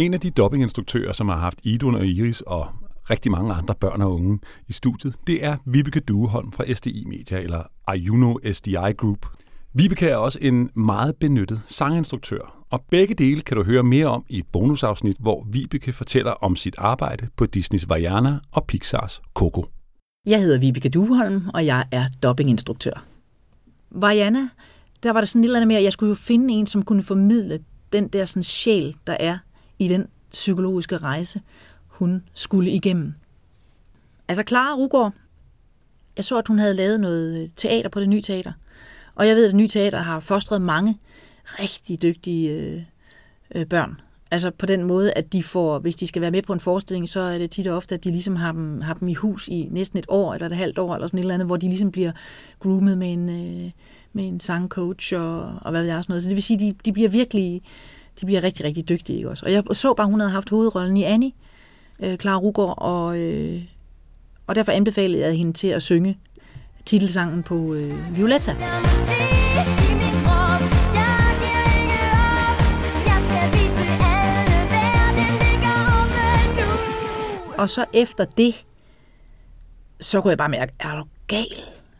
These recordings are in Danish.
En af de dobbinginstruktører, som har haft Idun og Iris og rigtig mange andre børn og unge i studiet, det er Vibeke Dueholm fra SDI Media, eller Ayuno SDI Group. Vibeke er også en meget benyttet sanginstruktør, og begge dele kan du høre mere om i et bonusafsnit, hvor Vibeke fortæller om sit arbejde på Disneys Vajana og Pixars Coco. Jeg hedder Vibeke Dueholm, og jeg er dobbinginstruktør. Vajana, der var der sådan et eller andet med, at jeg skulle jo finde en, som kunne formidle den der sådan sjæl, der er i den psykologiske rejse, hun skulle igennem. Altså Clara Rugård, jeg så, at hun havde lavet noget øh, teater på det nye teater. Og jeg ved, at det nye teater har fostret mange rigtig dygtige øh, øh, børn. Altså på den måde, at de får, hvis de skal være med på en forestilling, så er det tit og ofte, at de ligesom har dem, har dem i hus i næsten et år, eller et halvt år, eller sådan et eller andet, hvor de ligesom bliver groomet med en, øh, med en sangcoach og, og hvad ved jeg, sådan noget. Så det vil sige, de, de bliver virkelig, de bliver rigtig, rigtig dygtige. Ikke også? Og jeg så bare, hun havde haft hovedrollen i Annie, øh, Clara Rugård, og, øh, og derfor anbefalede jeg hende til at synge titelsangen på øh, Violetta. Og så efter det, så kunne jeg bare mærke, er du gal?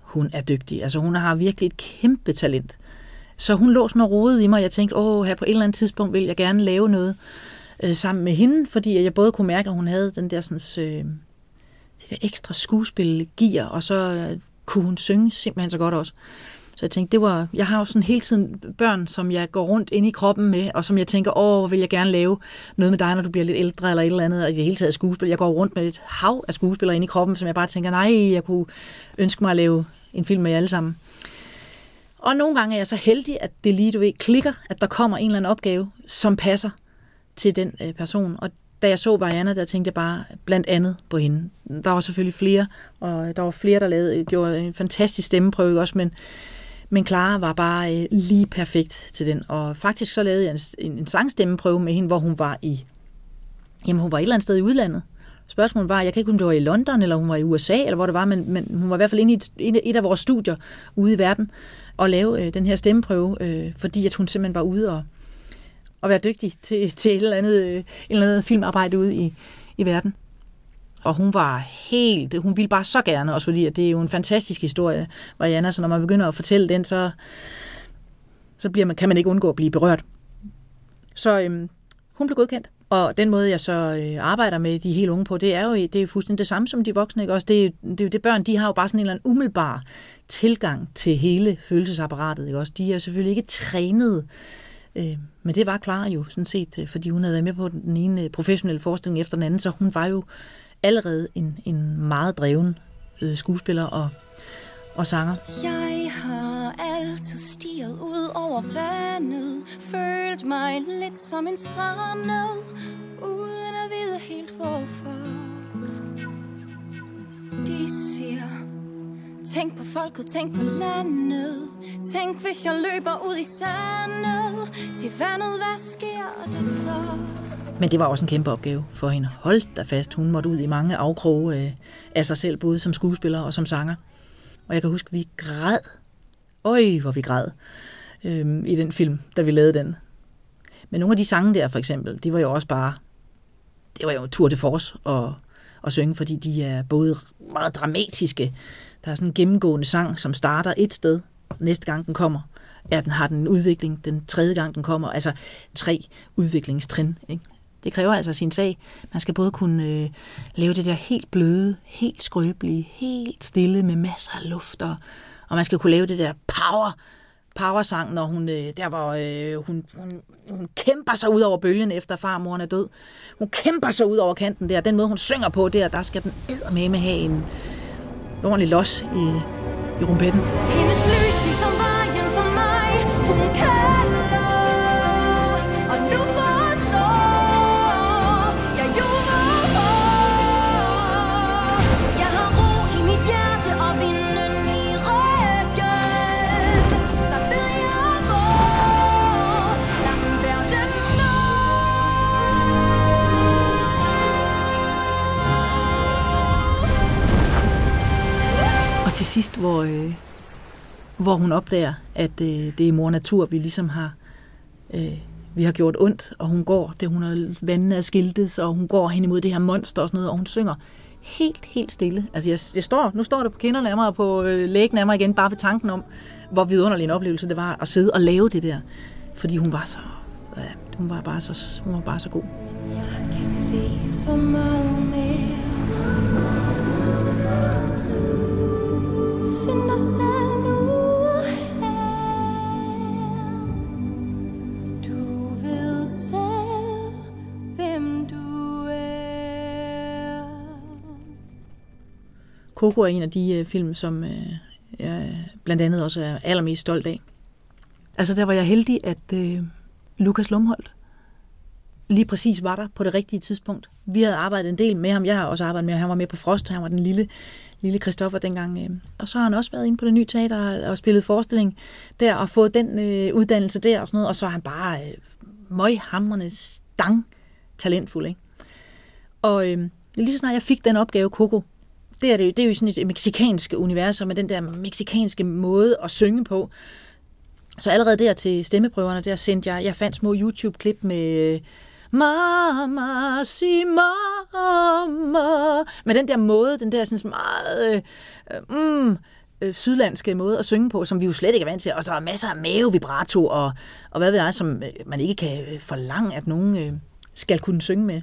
Hun er dygtig. Altså hun har virkelig et kæmpe talent. Så hun lå sådan og rodede i mig, og jeg tænkte, åh, her på et eller andet tidspunkt vil jeg gerne lave noget øh, sammen med hende, fordi jeg både kunne mærke, at hun havde den der sådan, øh, det der ekstra skuespilgear, og så øh, kunne hun synge simpelthen så godt også. Så jeg tænkte, det var, jeg har jo sådan hele tiden børn, som jeg går rundt ind i kroppen med, og som jeg tænker, åh, vil jeg gerne lave noget med dig, når du bliver lidt ældre eller et eller andet, og i det hele taget skuespil. Jeg går rundt med et hav af skuespillere ind i kroppen, som jeg bare tænker, nej, jeg kunne ønske mig at lave en film med jer alle sammen. Og nogle gange er jeg så heldig, at det lige, du ved, klikker, at der kommer en eller anden opgave, som passer til den øh, person. Og da jeg så Variana, der tænkte jeg bare blandt andet på hende. Der var selvfølgelig flere, og øh, der var flere, der lavede, øh, gjorde en fantastisk stemmeprøve også, men, men Clara var bare øh, lige perfekt til den. Og faktisk så lavede jeg en, en sangstemmeprøve med hende, hvor hun var i, jamen hun var et eller andet sted i udlandet. Spørgsmålet var, jeg kan ikke om det var i London, eller hun var i USA, eller hvor det var, men, men hun var i hvert fald inde i et, et af vores studier ude i verden, og lave øh, den her stemmeprøve, øh, fordi at hun simpelthen var ude og, og være dygtig til, til et eller andet, øh, et eller andet filmarbejde ude i, i verden. Og hun var helt, hun ville bare så gerne, også fordi at det er jo en fantastisk historie, Mariana, så når man begynder at fortælle den, så, så bliver man, kan man ikke undgå at blive berørt. Så øhm, hun blev godkendt. Og den måde, jeg så øh, arbejder med de helt unge på, det er jo det er fuldstændig det samme som de voksne. Ikke? Også det, er, det er jo det børn, de har jo bare sådan en eller anden umiddelbar tilgang til hele følelsesapparatet. Ikke? Også de er selvfølgelig ikke trænet Øh, men det var klar jo sådan set, øh, fordi hun havde været med på den ene øh, professionelle forestilling efter den anden, så hun var jo allerede en, en meget dreven øh, skuespiller og, og sanger. Jeg har altid stiget ud over vandet, Følte mig lidt som en strandet, uden at vide helt hvorfor. De siger, Tænk på folket, tænk på landet Tænk hvis jeg løber ud i sandet Til vandet, hvad sker der så? Men det var også en kæmpe opgave for hende. Hold da fast, hun måtte ud i mange afkroge øh, af sig selv, både som skuespiller og som sanger. Og jeg kan huske, vi græd. Øj, hvor vi græd øh, i den film, da vi lavede den. Men nogle af de sange der, for eksempel, det var jo også bare, det var jo tour de force at, at synge, fordi de er både meget dramatiske, der er sådan en gennemgående sang, som starter et sted, næste gang den kommer, ja, den har den en udvikling, den tredje gang den kommer, altså tre udviklingstrin. Ikke? Det kræver altså sin sag. Man skal både kunne øh, lave det der helt bløde, helt skrøbelige, helt stille med masser af luft, og, og man skal kunne lave det der power, power-sang, når hun, øh, der hvor øh, hun, hun, hun kæmper sig ud over bølgen efter farmoren er død. Hun kæmper sig ud over kanten der. Den måde, hun synger på der, der skal den med have en, ordentlig los i, i rumpetten. Hendes lys ligesom vejen for mig, hun kan Og til sidst, hvor, øh, hvor hun opdager, at øh, det er mor natur, vi ligesom har øh, vi har gjort ondt, og hun går, det hun har vandene er skiltet, og hun går hen imod det her monster og sådan noget, og hun synger helt, helt stille. Altså, jeg, det står, nu står det på kinderne af mig og på øh, lægen af mig igen, bare ved tanken om, hvor vidunderlig en oplevelse det var at sidde og lave det der. Fordi hun var så, ja, hun var bare så, hun var bare så god. Jeg kan se så meget mere Coco er en af de øh, film, som øh, jeg blandt andet også er allermest stolt af. Altså der var jeg heldig, at øh, Lukas Lumholdt lige præcis var der på det rigtige tidspunkt. Vi havde arbejdet en del med ham. Jeg har også arbejdet med ham. Han var med på Frost. Han var den lille, lille Christoffer dengang. Øh. Og så har han også været inde på det nye teater og spillet forestilling der og fået den øh, uddannelse der og sådan noget. Og så er han bare øh, møghamrende stang talentfuld. Ikke? Og øh, lige så snart jeg fik den opgave, Coco, det er, det, det er jo sådan et meksikansk univers, med den der meksikanske måde at synge på. Så allerede der til stemmeprøverne, der sendte jeg, jeg fandt små YouTube-klip med øh, Mama, si mama. Med den der måde, den der sådan meget øh, øh, mm, øh, sydlandske måde at synge på, som vi jo slet ikke er vant til. Og så er masser af mavevibrato og, og hvad ved jeg, som øh, man ikke kan forlange, at nogen øh, skal kunne synge med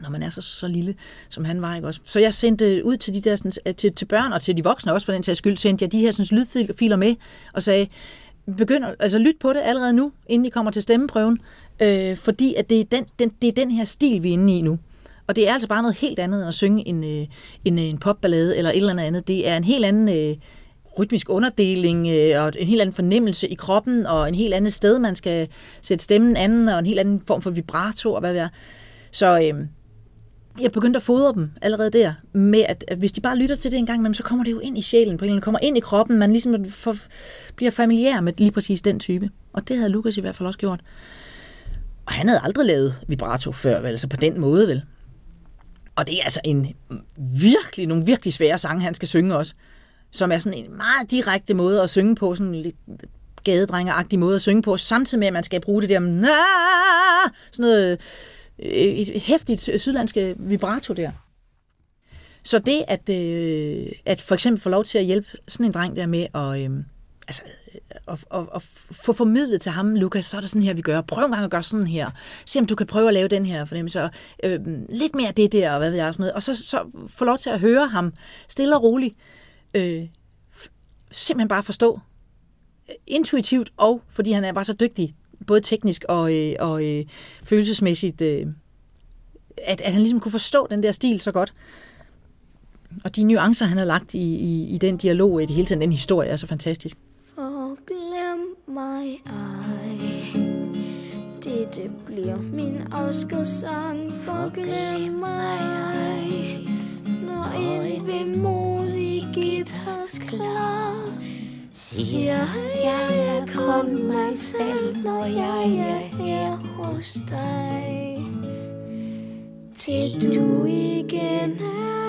når man er så, så lille, som han var. Ikke også? Så jeg sendte ud til de der sådan, øh, til, til børn og til de voksne også for den sags skyld, sendte jeg de her sådan, lydfiler med og sagde, begynd altså lyt på det allerede nu, inden I kommer til stemmeprøven, øh, fordi at det, er den, den, det er den her stil, vi er inde i nu. Og det er altså bare noget helt andet end at synge en, øh, en, øh, en popballade eller et eller andet. Det er en helt anden øh, rytmisk underdeling øh, og en helt anden fornemmelse i kroppen og en helt andet sted, man skal sætte stemmen anden og en helt anden form for vibrato og hvad det er. Så øh, jeg begyndte at fodre dem allerede der, med at, at hvis de bare lytter til det en gang imellem, så kommer det jo ind i sjælen på en eller anden, kommer ind i kroppen, man ligesom for, bliver familiær med lige præcis den type. Og det havde Lukas i hvert fald også gjort. Og han havde aldrig lavet vibrato før, vel, altså på den måde, vel. Og det er altså en virkelig, nogle virkelig svære sange, han skal synge også, som er sådan en meget direkte måde at synge på, sådan en lidt gadedrengeragtig måde at synge på, samtidig med, at man skal bruge det der, sådan noget et hæftigt sydlandske vibrato der. Så det, at, øh, at for eksempel få lov til at hjælpe sådan en dreng der med at, øh, altså, øh, at, at, at få formidlet til ham, Lukas, så er det sådan her, vi gør. Prøv en gang at gøre sådan her. Se om du kan prøve at lave den her fornemmelse. Og, øh, lidt mere det der, og hvad ved jeg, og sådan noget. Og så, så få lov til at høre ham stille og roligt. Øh, simpelthen bare forstå øh, intuitivt, og fordi han er bare så dygtig både teknisk og, øh, og øh, følelsesmæssigt, øh, at, at han ligesom kunne forstå den der stil så godt. Og de nuancer, han har lagt i, i, i den dialog, i det hele tiden, den historie er så fantastisk. Forglem mig ej. Dette bliver min afskedssang. Forglem mig ej. Når en vemodig guitars klar Siger jeg kun mig selv Når jeg er her hos dig. Til du igen er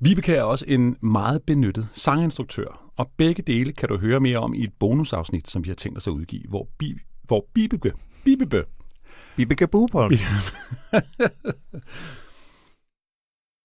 Vibeke er også en meget benyttet sanginstruktør, og begge dele kan du høre mere om i et bonusafsnit, som vi har tænkt os at udgive, hvor, Bi, hvor Bibeke, Bibebe, Vibeke Bubol.